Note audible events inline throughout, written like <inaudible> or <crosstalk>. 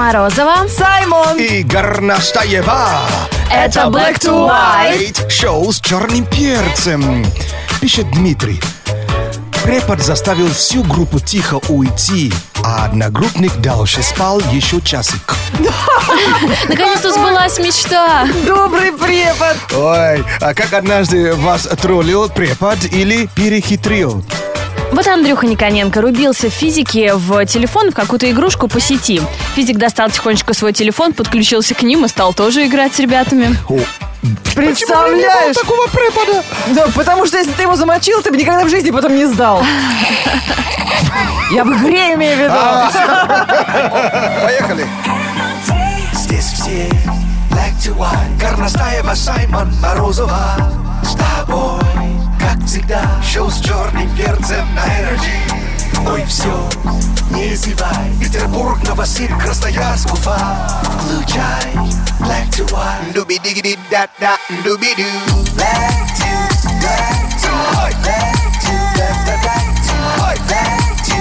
Морозова. Саймон! И Горностаева. Это Black to White. Шоу с черным перцем. Пишет Дмитрий. Препод заставил всю группу тихо уйти, а одногруппник дальше спал еще часик. Наконец-то сбылась мечта. Добрый препод! Ой, а как однажды вас троллил препод или перехитрил? Вот Андрюха Никоненко рубился в физике в телефон в какую-то игрушку по сети. Физик достал тихонечко свой телефон, подключился к ним и стал тоже играть с ребятами. О, Представляешь? такого препода? Да, потому что если ты его замочил, ты бы никогда в жизни потом не сдал. Я в игре имею в виду. Поехали. Здесь все black to white Горностаева, Саймон, Морозова С тобой, как всегда. Шоу с черным перцем на Energy Ой, все, не зевай. Петербург, Новосиб, Красноярск, Уфа. Включай black to white. Дуби диги ди да да дуби ду Black to, black to Black to, black to, black to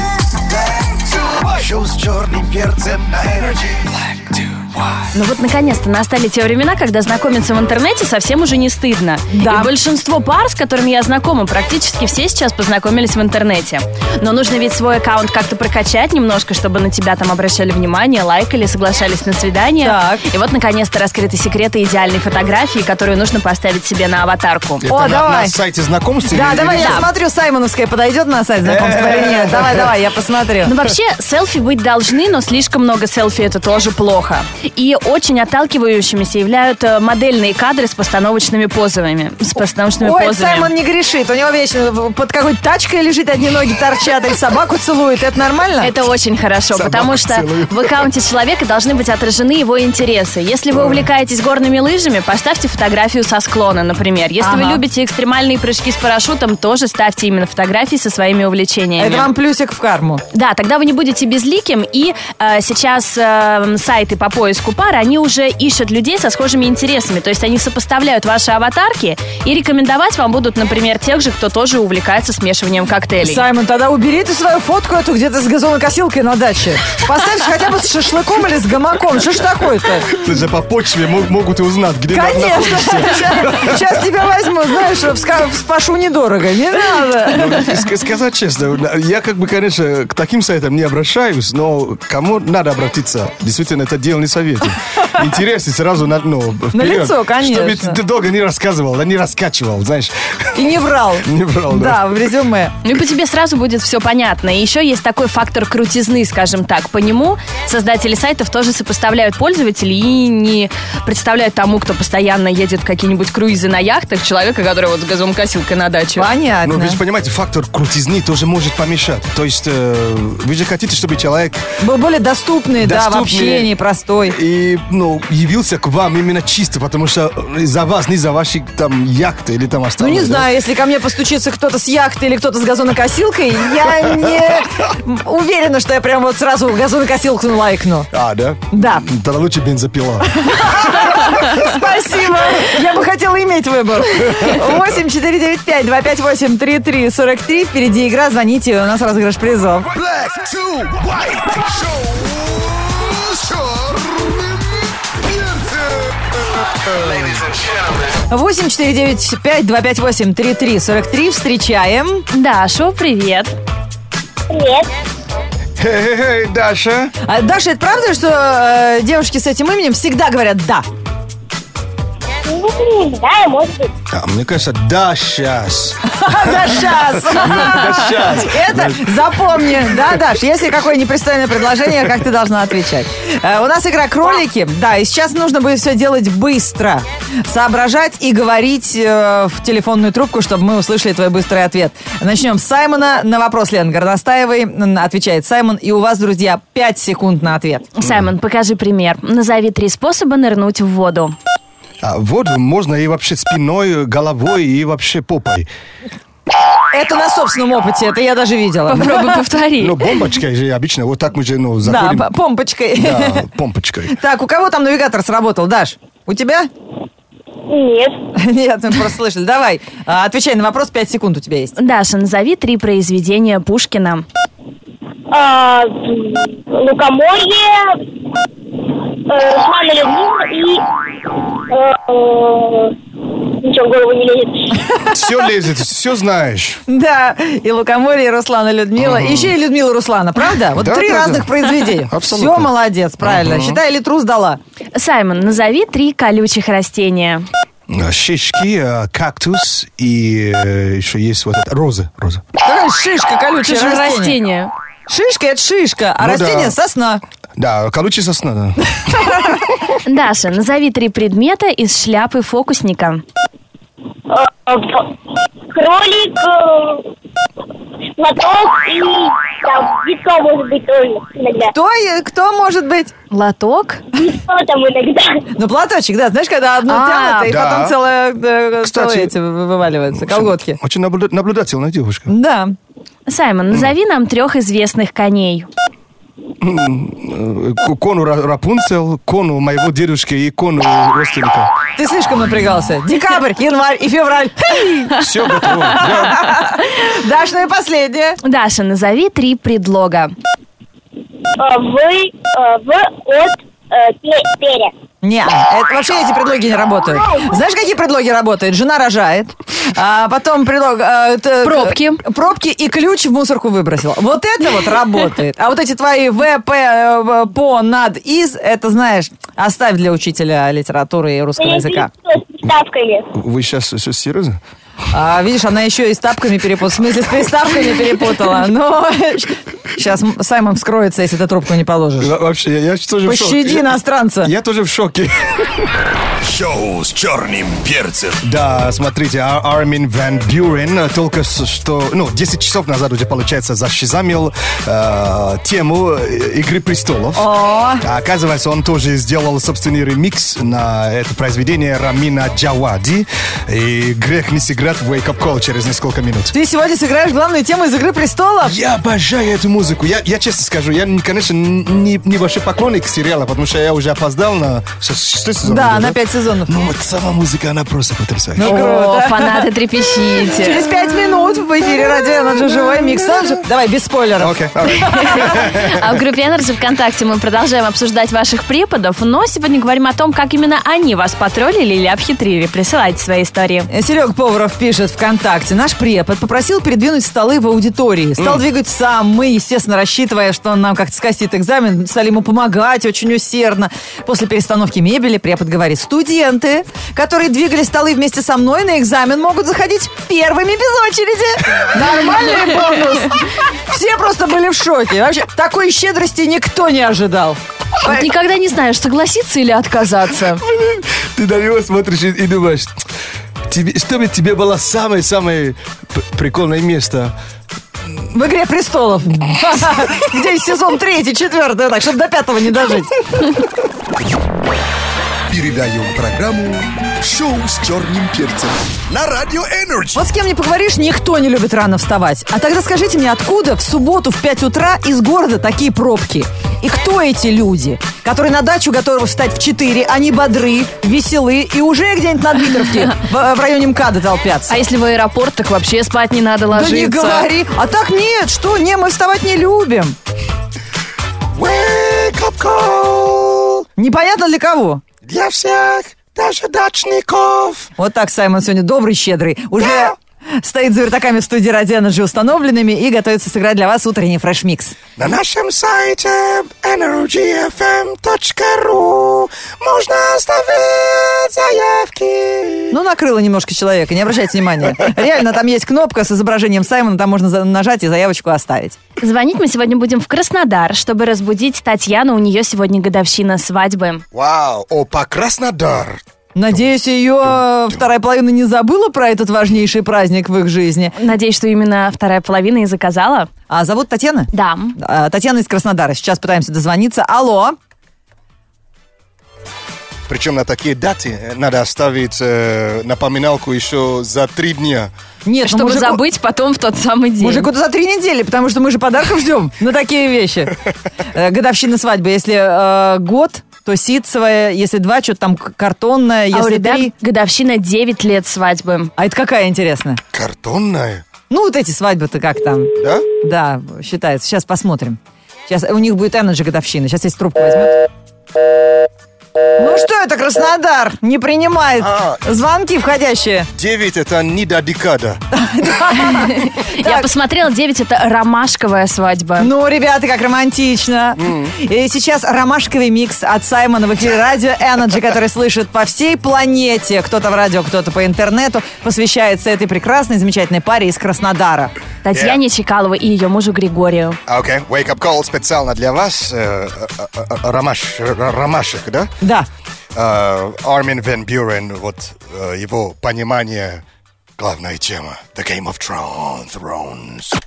Black to, Шоу с черным перцем на Energy Black to Ну вот наконец-то настали те времена, когда знакомиться в интернете совсем уже не стыдно. Да. И большинство пар, с которыми я знакома, практически все сейчас познакомились в интернете. Но нужно ведь свой аккаунт как-то прокачать немножко, чтобы на тебя там обращали внимание, лайкали, соглашались на свидание. Так. И вот наконец-то раскрыты секреты идеальной фотографии, которую нужно поставить себе на аватарку. Это О, на- давай. На сайте знакомств? Да, или- давай, или я что? смотрю, Саймоновская подойдет на сайт знакомства или нет. <laughs> Давай, давай, я посмотрю. Ну, вообще, селфи быть должны, но слишком много селфи это тоже плохо. И очень отталкивающимися являются модельные кадры с постановочными позами. С постановочными Ой, позами. Саймон не грешит. У него вечно под какой-то тачкой лежит, одни ноги торчат, и собаку целует. Это нормально? Это очень хорошо, Собаку потому что целую. в аккаунте человека должны быть отражены его интересы. Если вы увлекаетесь горными лыжами, поставьте фотографию со склона, например. Если вы Ага. любите экстремальные прыжки с парашютом, тоже ставьте именно фотографии со своими увлечениями. Это вам плюсик в карму. Да, тогда вы не будете безликим, и э, сейчас э, сайты по поиску пар, они уже ищут людей со схожими интересами, то есть они сопоставляют ваши аватарки и рекомендовать вам будут, например, тех же, кто тоже увлекается смешиванием коктейлей. Саймон, тогда убери ты свою фотку эту где-то с газонокосилкой на даче. Поставь хотя бы с шашлыком или с гамаком. Что ж такое-то? Ты же по почве мо- могут узнать, где Конечно. находишься. <laughs> Сейчас тебя возьму, знаешь, спашу недорого. Не надо. Ну, ск- Сказать честно, я как бы, конечно, к таким сайтам не обращаюсь, но кому надо обратиться, действительно, это дело не советую. Интересно сразу на, ну, вперед. лицо, конечно. Чтобы ты, долго не рассказывал, да не раскачивал, знаешь. И не врал. <laughs> Не врал, да. Да, в резюме. Ну и по тебе сразу будет все понятно. И еще есть такой фактор крутизны, скажем так. По нему создатели сайтов тоже сопоставляют пользователей и не представляют тому, кто постоянно едет в какие-нибудь круизы на яхтах, человека, который вот с газонкосилкой на даче. Понятно. Но вы же понимаете, фактор крутизны тоже может помешать. То есть э, вы же хотите, чтобы человек Был более доступный, да, в Доступный. общении, простой. и, ну, явился к вам именно чисто, потому что за вас, не за ваши там яхты или там остальное. Ну, не да? знаю, если ко мне постучится кто-то с яхты или кто-то с газонокосилкой, я не уверена, что я прям вот сразу газонокосилку лайкну. А, да? Да. Тогда лучше бензопила. <laughs> Спасибо. Я бы хотела иметь выбор. 8 495 258 33 43. Впереди игра. Звоните, у нас розыгрыш призов. Black to white. Show. 8 4 9 5 2 5 8 3 3 43. Встречаем. Дашу, привет. Привет. Хе-хе-хе, Даша. А, Даша, это правда, что э, девушки с этим именем всегда говорят «да»? Ну, не знаю, может быть. А, мне кажется, да, сейчас. <laughs> Да, сейчас. <laughs> щас. Это запомни. Да, Даш, если какое непристойное предложение, как ты должна отвечать. Э, У нас игра кролики. Да, и сейчас нужно будет все делать быстро. Соображать и говорить э, в телефонную трубку, чтобы мы услышали твой быстрый ответ. Начнем с Саймона. На вопрос Лены Горностаевой отвечает Саймон. И у вас, друзья, 5 секунд на ответ. Саймон, покажи пример. Назови три способа нырнуть в воду. А воду можно и вообще спиной, головой и вообще попой. Это на собственном опыте, это я даже видела. Попробуй повтори. Ну, бомбочкой же обычно, вот так мы же, ну, Да, заходим. п- помпочкой. Да, <laughs> помпочкой. Так, у кого там навигатор сработал, Даш? У тебя? Нет. <laughs> Нет, мы просто слышали. Давай, а, отвечай на вопрос, 5 секунд у тебя есть. Даша, назови три произведения Пушкина. А, лукоморье, Руслана Людмила и... э, э, Ничего в голову не лезет. Все лезет, все знаешь. Да, и Лукоморье, и Руслана Людмила. Еще и Людмила Руслана, правда? Вот Да, три да, да. разных произведения. <laughs> Абсолютно. Все молодец, правильно. Считай, или трус дала. Саймон, назови три колючих растения. А, Шишки, а, кактус и э, еще есть вот это роза. Роза. Какая шишка, колючее же растение. растение. Шишка – это шишка, а Ну растение да. – сосна. Да, колючая сосна, да. <laughs> Даша, назови три предмета из шляпы фокусника. Э, э, Кролик, э, платок и там яйцо может быть иногда. Кто, кто может быть? Лоток? Яйцо там иногда. Ну, платочек, да. Знаешь, когда одно А, тянут, и потом целое, э, Кстати, целые эти вы- вываливаются, колготки. Очень наблю- наблюдательная девушка. Да. Саймон, назови нам трех известных коней. Кону Ра- Рапунцел, кону моего дедушки и кону родственника. Ты слишком напрягался. Декабрь, январь и февраль. Все готово. Да. <laughs> Даш, ну и последнее. Даша, назови три предлога. Э, Вы, э, в, от, э, пе- пере. Не, это вообще эти предлоги не работают. Знаешь, какие предлоги работают? Жена рожает, а потом предлог... э, т- Пробки. Пробки и ключ в мусорку выбросил. Вот это вот работает. А вот эти твои В, П, э, по, над, из, это, знаешь, оставь для учителя литературы и русского языка. Вы сейчас все серьезно? А, видишь, она еще и с тапками перепутала. В смысле, с приставками перепутала. Но <laughs> сейчас Саймон вскроется, если ты трубку не положишь. Во- Вообще, я, я тоже в шоке. Я- иностранца. Я тоже в шоке. Шоу с черным перцем. Да, смотрите, Ар- Армин Ван Бюрен э, только что, ну, 10 часов назад уже, получается, защизамил э, тему э, «Игры престолов». О. А оказывается, он тоже сделал собственный ремикс на это произведение Рамина Джавади. И грех не сыграть в Wake Up Call через несколько минут. Ты сегодня сыграешь главную тему из «Игры престолов»? Я обожаю эту музыку. Я, я честно скажу, я, конечно, не, небольшой поклонник сериала, потому что я уже опоздал на шест- шестой сезон. Да, уже, на пять сезонов. Ну, вот сама музыка, она просто потрясающая. Ну, О, круто. фанаты трепещите. Через пять минут в эфире радио Energy живой микс. Давай, без спойлеров. Окей. А в группе Energy ВКонтакте мы продолжаем обсуждать ваших преподов, но сегодня говорим о том, как именно они вас потроллили или обхитрили. Присылайте свои истории. Серег Поваров пишет ВКонтакте. Наш препод попросил передвинуть столы в аудитории. Стал двигать сам. Мы, естественно, рассчитывая, что он нам как-то скостит экзамен, стали ему помогать очень усердно. После перестановки мебели препод говорит, студенты, которые двигали столы вместе со мной на экзамен, могут заходить первыми без очереди. Нормальный бонус. Все просто были в шоке. Вообще, такой щедрости никто не ожидал. Вот никогда не знаешь, согласиться или отказаться. <laughs> Ты на него смотришь и, думаешь, тебе, чтобы тебе было самое-самое прикольное место. В «Игре престолов». <laughs> Где сезон третий, четвертый, так, чтобы до пятого не дожить. Передаем программу «Шоу с черным перцем» на Радио Energy. Вот с кем не поговоришь, никто не любит рано вставать. А тогда скажите мне, откуда в субботу в 5 утра из города такие пробки? И кто эти люди, которые на дачу готовы встать в 4, они бодры, веселы и уже где-нибудь на Дмитровке в, в районе МКАДа толпятся? А если в аэропорт, так вообще спать не надо да ложиться. не говори. А так нет, что? Не, мы вставать не любим. Wake up call Непонятно для кого. для всех, даже дачников. Вот так Саймон сегодня добрый, щедрый. Уже стоит за вертаками в студии Радио Energy установленными и готовится сыграть для вас утренний фреш-микс. На нашем сайте energyfm.ru можно оставить заявки. Ну, накрыло немножко человека, не обращайте внимания. Реально, там есть кнопка с изображением Саймона, там можно нажать и заявочку оставить. Звонить мы сегодня будем в Краснодар, чтобы разбудить Татьяну. У нее сегодня годовщина свадьбы. Вау, опа, Краснодар. Надеюсь, ее вторая половина не забыла про этот важнейший праздник в их жизни. Надеюсь, что именно вторая половина и заказала. А зовут Татьяна? Да. А, Татьяна из Краснодара. Сейчас пытаемся дозвониться. Алло. Причем на такие даты э, надо оставить э, напоминалку еще за три дня. Нет, ну, Чтобы мужику- забыть потом в тот самый день. Мужику за три недели, потому что мы же подарков ждем на такие вещи. <laughs> Э, Годовщина свадьбы. Если э, год, то ситцевая. Если два, что-то там к- картонное. а у Если ребят три... годовщина 9 лет свадьбы. А это какая интересная? Картонная, Ну, вот эти свадьбы-то как там? да? Да, считается. Сейчас посмотрим. Сейчас у них будет Energy годовщина. Сейчас если трубку возьмет. Это Краснодар не принимает А. звонки входящие? 9 это не до декада. Я посмотрела, 9 это ромашковая свадьба. Ну, ребята, как романтично. И сейчас ромашковый микс от Саймона в эфире радио Energy, который слышит по всей планете. Кто-то в радио, кто-то по интернету. Посвящается этой прекрасной, замечательной паре из Краснодара. Татьяне Чекаловой и ее мужу Григорию. Окей, wake up call специально для вас. э, э, э, э, Ромаш, э, Ромашек, да? Да. Э, Армин Вен Бюрен, вот э, его понимание, главная тема. The Game of Thrones.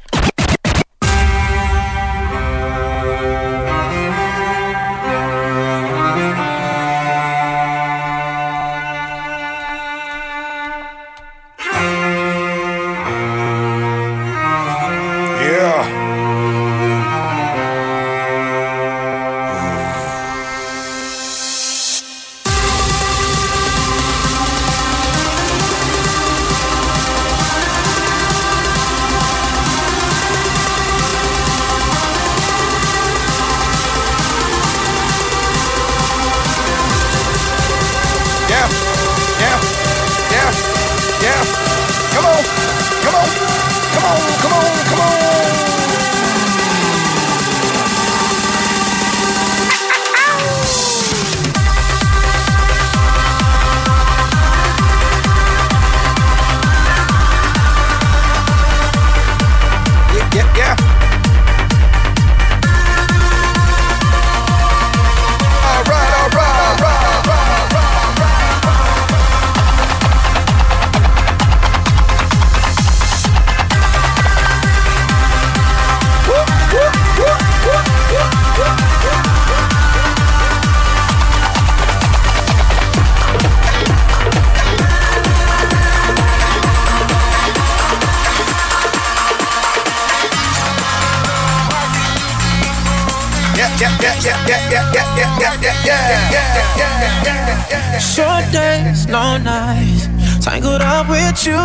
Up with you.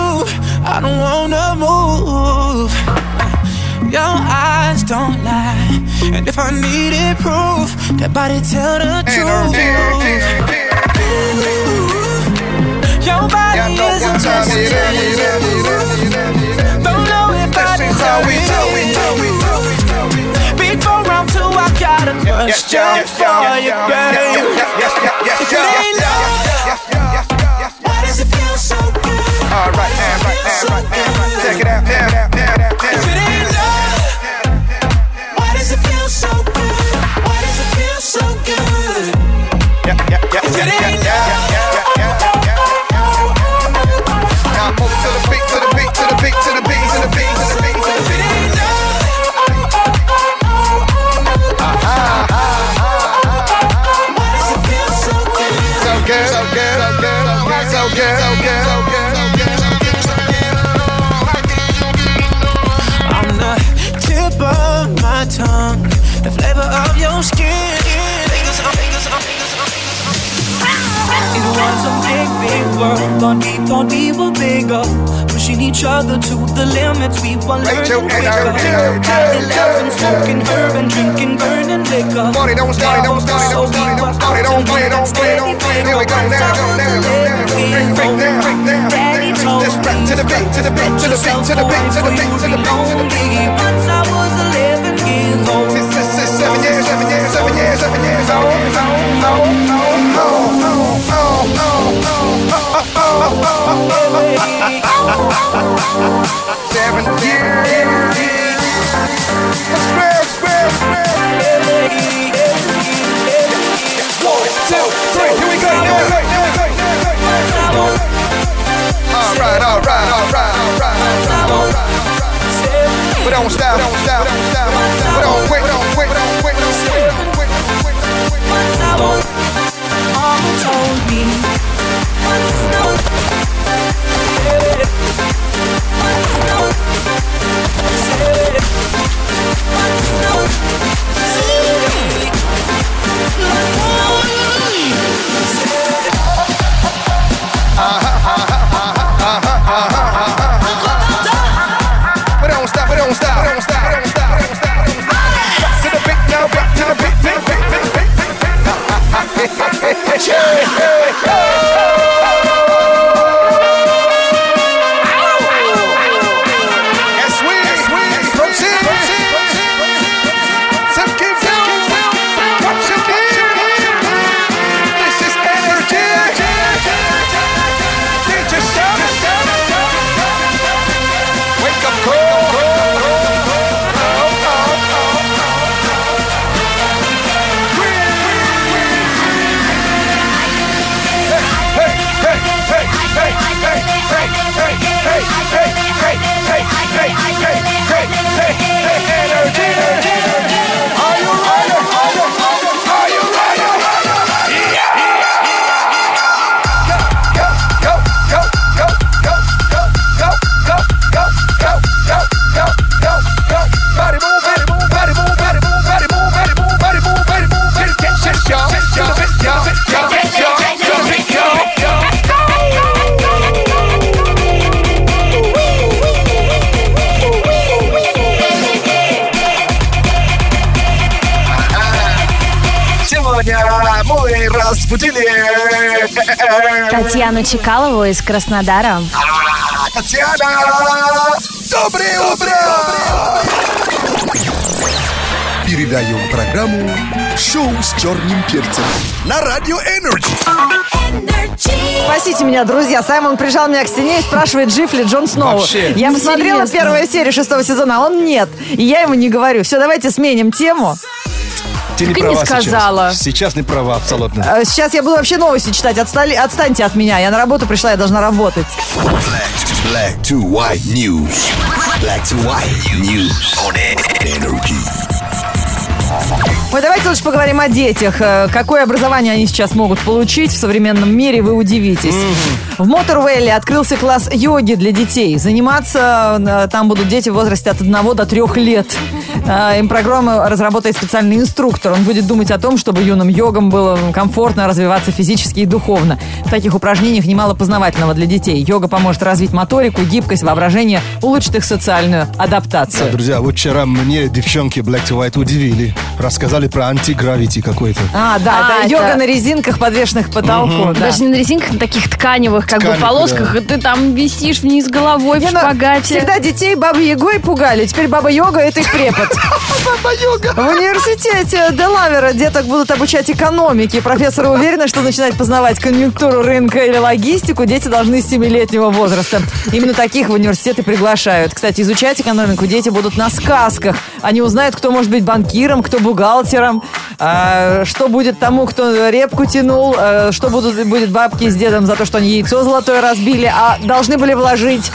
I don't wanna move. Your eyes don't lie, and if I needed proof, that body tell the truth. Ooh, Your body isn't just a Don't know if I deserve it. Before round two, I got a question for you, babe. Thought we thought we were bigger. Pushing each other to the limits. We were learning and quicker. Had 11, smoking herb and drinking burning liquor. Party don't start, don't start, don't start, don't start, don't play, don't play, don't play. Here we go now, go now, go now, go break, down, break down, down. Just rap to the beat, to the beat, to the beat, to the beat, to the beat, to the beat, to the beat. Once I was 11 years old. Six, six, seven years, seven years, seven years, seven years old. Seven years. Square, square, square. One, two, three. Here we go. Here we go. All right, all right, all right, all right. We don't stop, don't stop, Татьяну Чекалову из Краснодара. Татьяна, доброе утро. Передаем программу «Шоу с черным перцем» на Радио Energy. Спасите меня, друзья. Саймон прижал меня к стене и спрашивает, жив ли Джон Сноу. Вообще. Я посмотрела первую серию шестого сезона, а он нет. И я ему не говорю. Все, давайте сменим тему. Ты не и не права сказала. Сейчас. Сейчас не права абсолютно. Э, Сейчас я буду вообще новости читать. Отстали- отстаньте от меня. Я на работу пришла, я должна работать. Black to white news. Black to white news on Energy. Ой, давайте лучше поговорим о детях. Э, Какое образование они сейчас могут получить в современном мире, вы удивитесь. В Моторвейле открылся класс йоги для детей. Заниматься э, там будут дети в возрасте от 1 до 3 лет. Э, Им программу разработает специальный инструктор. Он будет думать о том, чтобы юным йогам было комфортно развиваться физически и духовно. В таких упражнениях немало познавательного для детей. Йога поможет развить моторику, гибкость, воображение, улучшит их социальную Да, адаптацию. друзья, вот вчера мне девчонки Black to White удивили. Рассказали про антигравити какой-то. А, да, А, это йога это- на резинках, подвешенных к потолку. да. Даже не на резинках, на таких тканевых, как бы Тканевых, полосках, да. и ты там висишь вниз головой в Не, ну, шпагате. Всегда детей бабой Ягой пугали. Теперь баба Йога это их препод. <laughs> Баба Йога. В университете Делавера деток будут обучать экономике. Профессоры уверены, что начинать познавать конъюнктуру рынка или логистику дети должны с 7-летнего возраста. Именно таких в университеты приглашают. Кстати, изучать экономику дети будут на сказках. Они узнают, кто может быть банкиром, кто бухгалтером, а, что будет тому, кто репку тянул, а, что будут, будет бабки с дедом за то, что они яйцо золотое разбили, а должны были вложить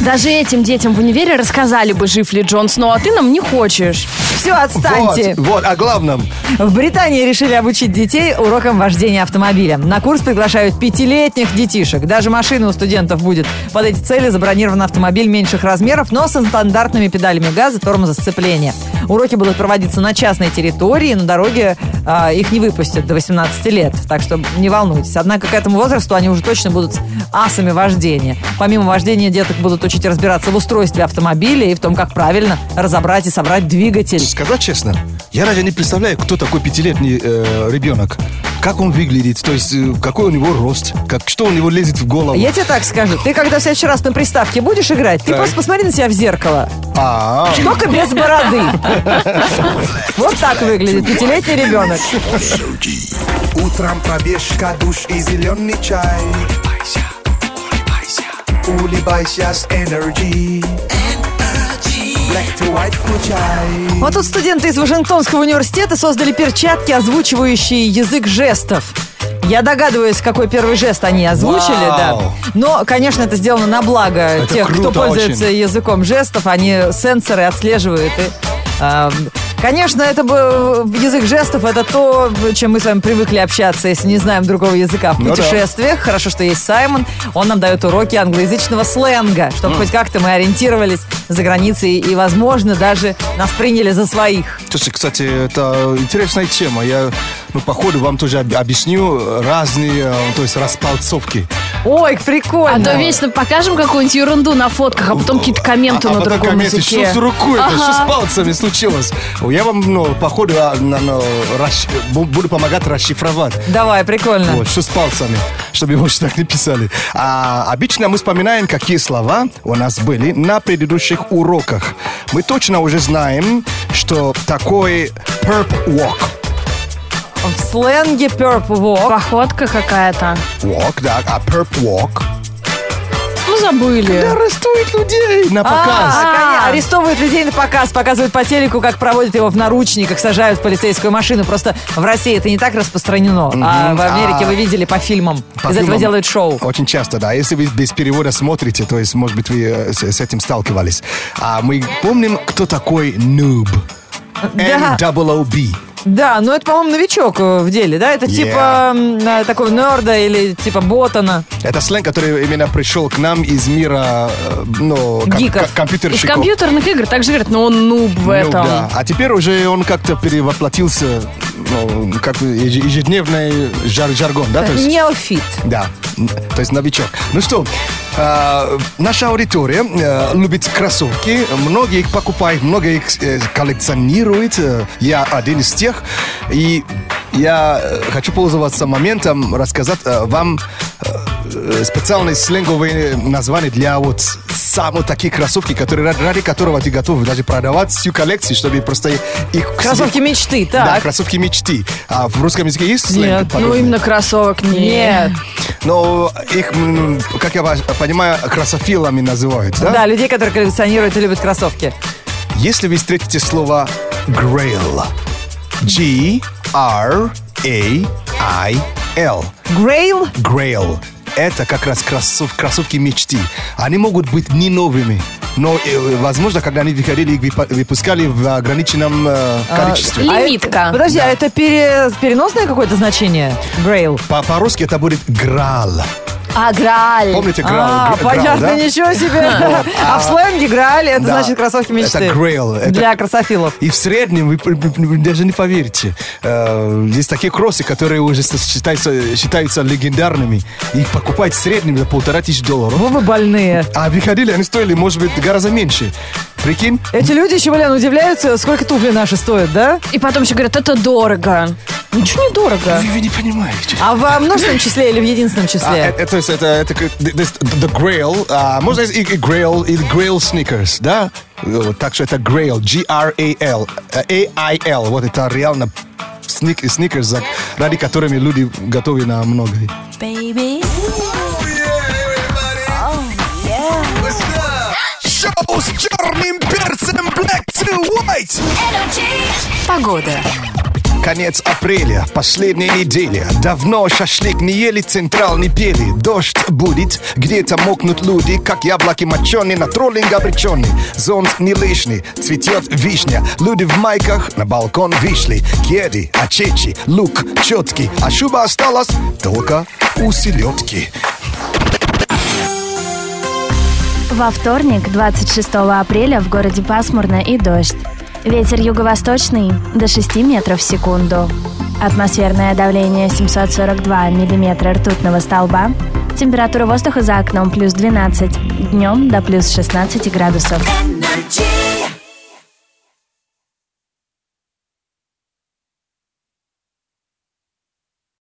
Даже этим детям в универе рассказали бы, жив ли Джон Сноу, а ты нам не хочешь. Все, отстаньте. Вот, вот, о главном. В Британии решили обучить детей урокам вождения автомобиля. На курс приглашают пятилетних детишек. Даже машина у студентов будет. Под эти цели забронирован автомобиль меньших размеров, но со стандартными педалями газа, тормоза, сцепления. Уроки будут проводиться на частной территории, на дороге а, их не выпустят до 18 лет. Так что не волнуйтесь. Однако к этому возрасту они уже точно будут асами вождения. Помимо вождения деток будут учить разбираться в устройстве автомобиля и в том, как правильно разобрать и собрать двигатель. Сказать честно, я даже не представляю, кто такой пятилетний э, ребенок. Как он выглядит, то есть э, какой у него рост, как, что у него лезет в голову. Я тебе так скажу, ты когда в следующий раз на приставке будешь играть, ты Так. просто посмотри на себя в зеркало. А, Только без бороды. Вот так выглядит пятилетний ребенок. Утром пробежка, душ и зеленый чай Улыбайся с Energy Black to white включай Вот тут студенты из Вашингтонского университета создали перчатки, озвучивающие язык жестов. Я догадываюсь, какой первый жест они озвучили, да. Вау. Но, конечно, это сделано на благо тех, кто пользуется очень. языком жестов. Они сенсоры отслеживают и а, Конечно, это бы язык жестов это то, чем мы с вами привыкли общаться, если не знаем другого языка в Ну да. путешествиях. Хорошо, что есть Саймон. Он нам дает уроки англоязычного сленга, чтобы хоть как-то мы ориентировались за границей и, возможно, даже нас приняли за своих. Слушай, кстати, это интересная тема. Я, ну, по ходу вам тоже об- объясню разные, э, то есть распалцовки. Ой, прикольно. А то вечно покажем какую-нибудь ерунду на фотках, а потом какие-то комменты А- а на потом другом комменты, языке. Что с рукой? Ага. Что с пальцами случилось? Я вам, ну, по ходу а, на- на, расш- бу- буду помогать расшифровать. Давай, прикольно. Вот, что с пальцами, чтобы его так не писали. А, обычно мы вспоминаем, какие слова у нас были на предыдущих уроках. Мы точно уже знаем, что такое perp walk. В сленге Purple Walk. Походка какая-то. Walk, да, а perp walk. Ну, забыли. Арестует людей на показ. А, арестовывают людей на показ, показывают по телеку, как проводят его в наручниках, сажают в полицейскую машину. Просто в России это не так распространено, а в Америке А. вы видели по фильмам. По Из этого делают шоу. Очень часто, да. Если вы без перевода смотрите, то есть, может быть, вы э, с, с этим сталкивались. А мы помним, кто такой noob. Да. N-O-O-B. Да, но это, по-моему, новичок э, в деле, да? Это Yeah. типа э, такого нерда или типа ботана. Это сленг, который именно пришел к нам из мира э, ну, ком- Гиков. ко- Из компьютерщиков. компьютерных игр также говорят, но он нуб в Ну, этом. да. А теперь уже он как-то перевоплотился ну, как ежедневный жар- жаргон, да? То есть- Неофит. Да, то есть новичок. Ну что, э, наша аудитория э, любит кроссовки, многие их покупают, многие их э, коллекционируют. Э, Я один из тех. И я э, хочу пользоваться моментом, рассказать э, вам э, специальные сленговые названия для вот самых таких кроссовки, которые ради, которого ты готов даже продавать всю коллекцию, чтобы просто их... Кроссовки мечты, Да, так. кроссовки мечты. А в русском языке есть сленг? Нет, Ну, подобный? именно кроссовок нет. Нет. Но их, как я понимаю, кроссофилами называют, да? Да, людей, которые коллекционируют и любят кроссовки. Если вы встретите слово grail, G-R-A-I-L, Грейл? grail, это как раз кроссов- кроссовки мечты. Они могут быть не новыми, но, э, возможно, когда они выходили, их выпускали в ограниченном э, количестве. ли- Лимитка. А, подожди, а это пере- переносное какое-то значение? Грейл. По- По-русски это будет грал. А, Грааль. Помните грал? А, понятно, да? ничего себе. <laughs> А в сленге Грааль, это Да. значит кроссовки мечты. Это грейл. Это- Для крософилов. И в среднем, вы, даже не поверите, э, есть такие кроссы, которые уже считаются, считаются легендарными. Их покупать в среднем за полтора тысячи долларов. Вы вы больные. А выходили, они стоили, может быть, гораздо меньше. Прикинь? Эти люди еще, блин, удивляются, сколько туфли наши стоят, да? И потом еще говорят, это дорого. Ничего не дорого. Вы, вы не понимаете. А во множественном числе или в единственном А, числе? это, то есть это, это the, the- grail, а, можно и, и grail, и grail sneakers, да? Вот, Так что это grail, G-R-A-L, э, A-I-L, вот это реально сник, сникерс, ради которыми люди готовы на многое. Шоу с черным перцем Black to White. Погода. Конец апреля, последняя неделя. Давно шашлык не ели, централ не пели. Дождь будет, где-то мокнут люди, как яблоки моченые, на троллинг обреченный. Зонт не лишний, цветет вишня. Люди в майках на балкон вышли. Кеди, очечи, лук четкий, а шуба осталась только у селедки. Во вторник, 26 апреля, в городе пасмурно и дождь. Ветер юго-восточный до 6 метров в секунду. Атмосферное давление 742 миллиметра ртутного столба. Температура воздуха за окном плюс 12. Днем до плюс 16 градусов.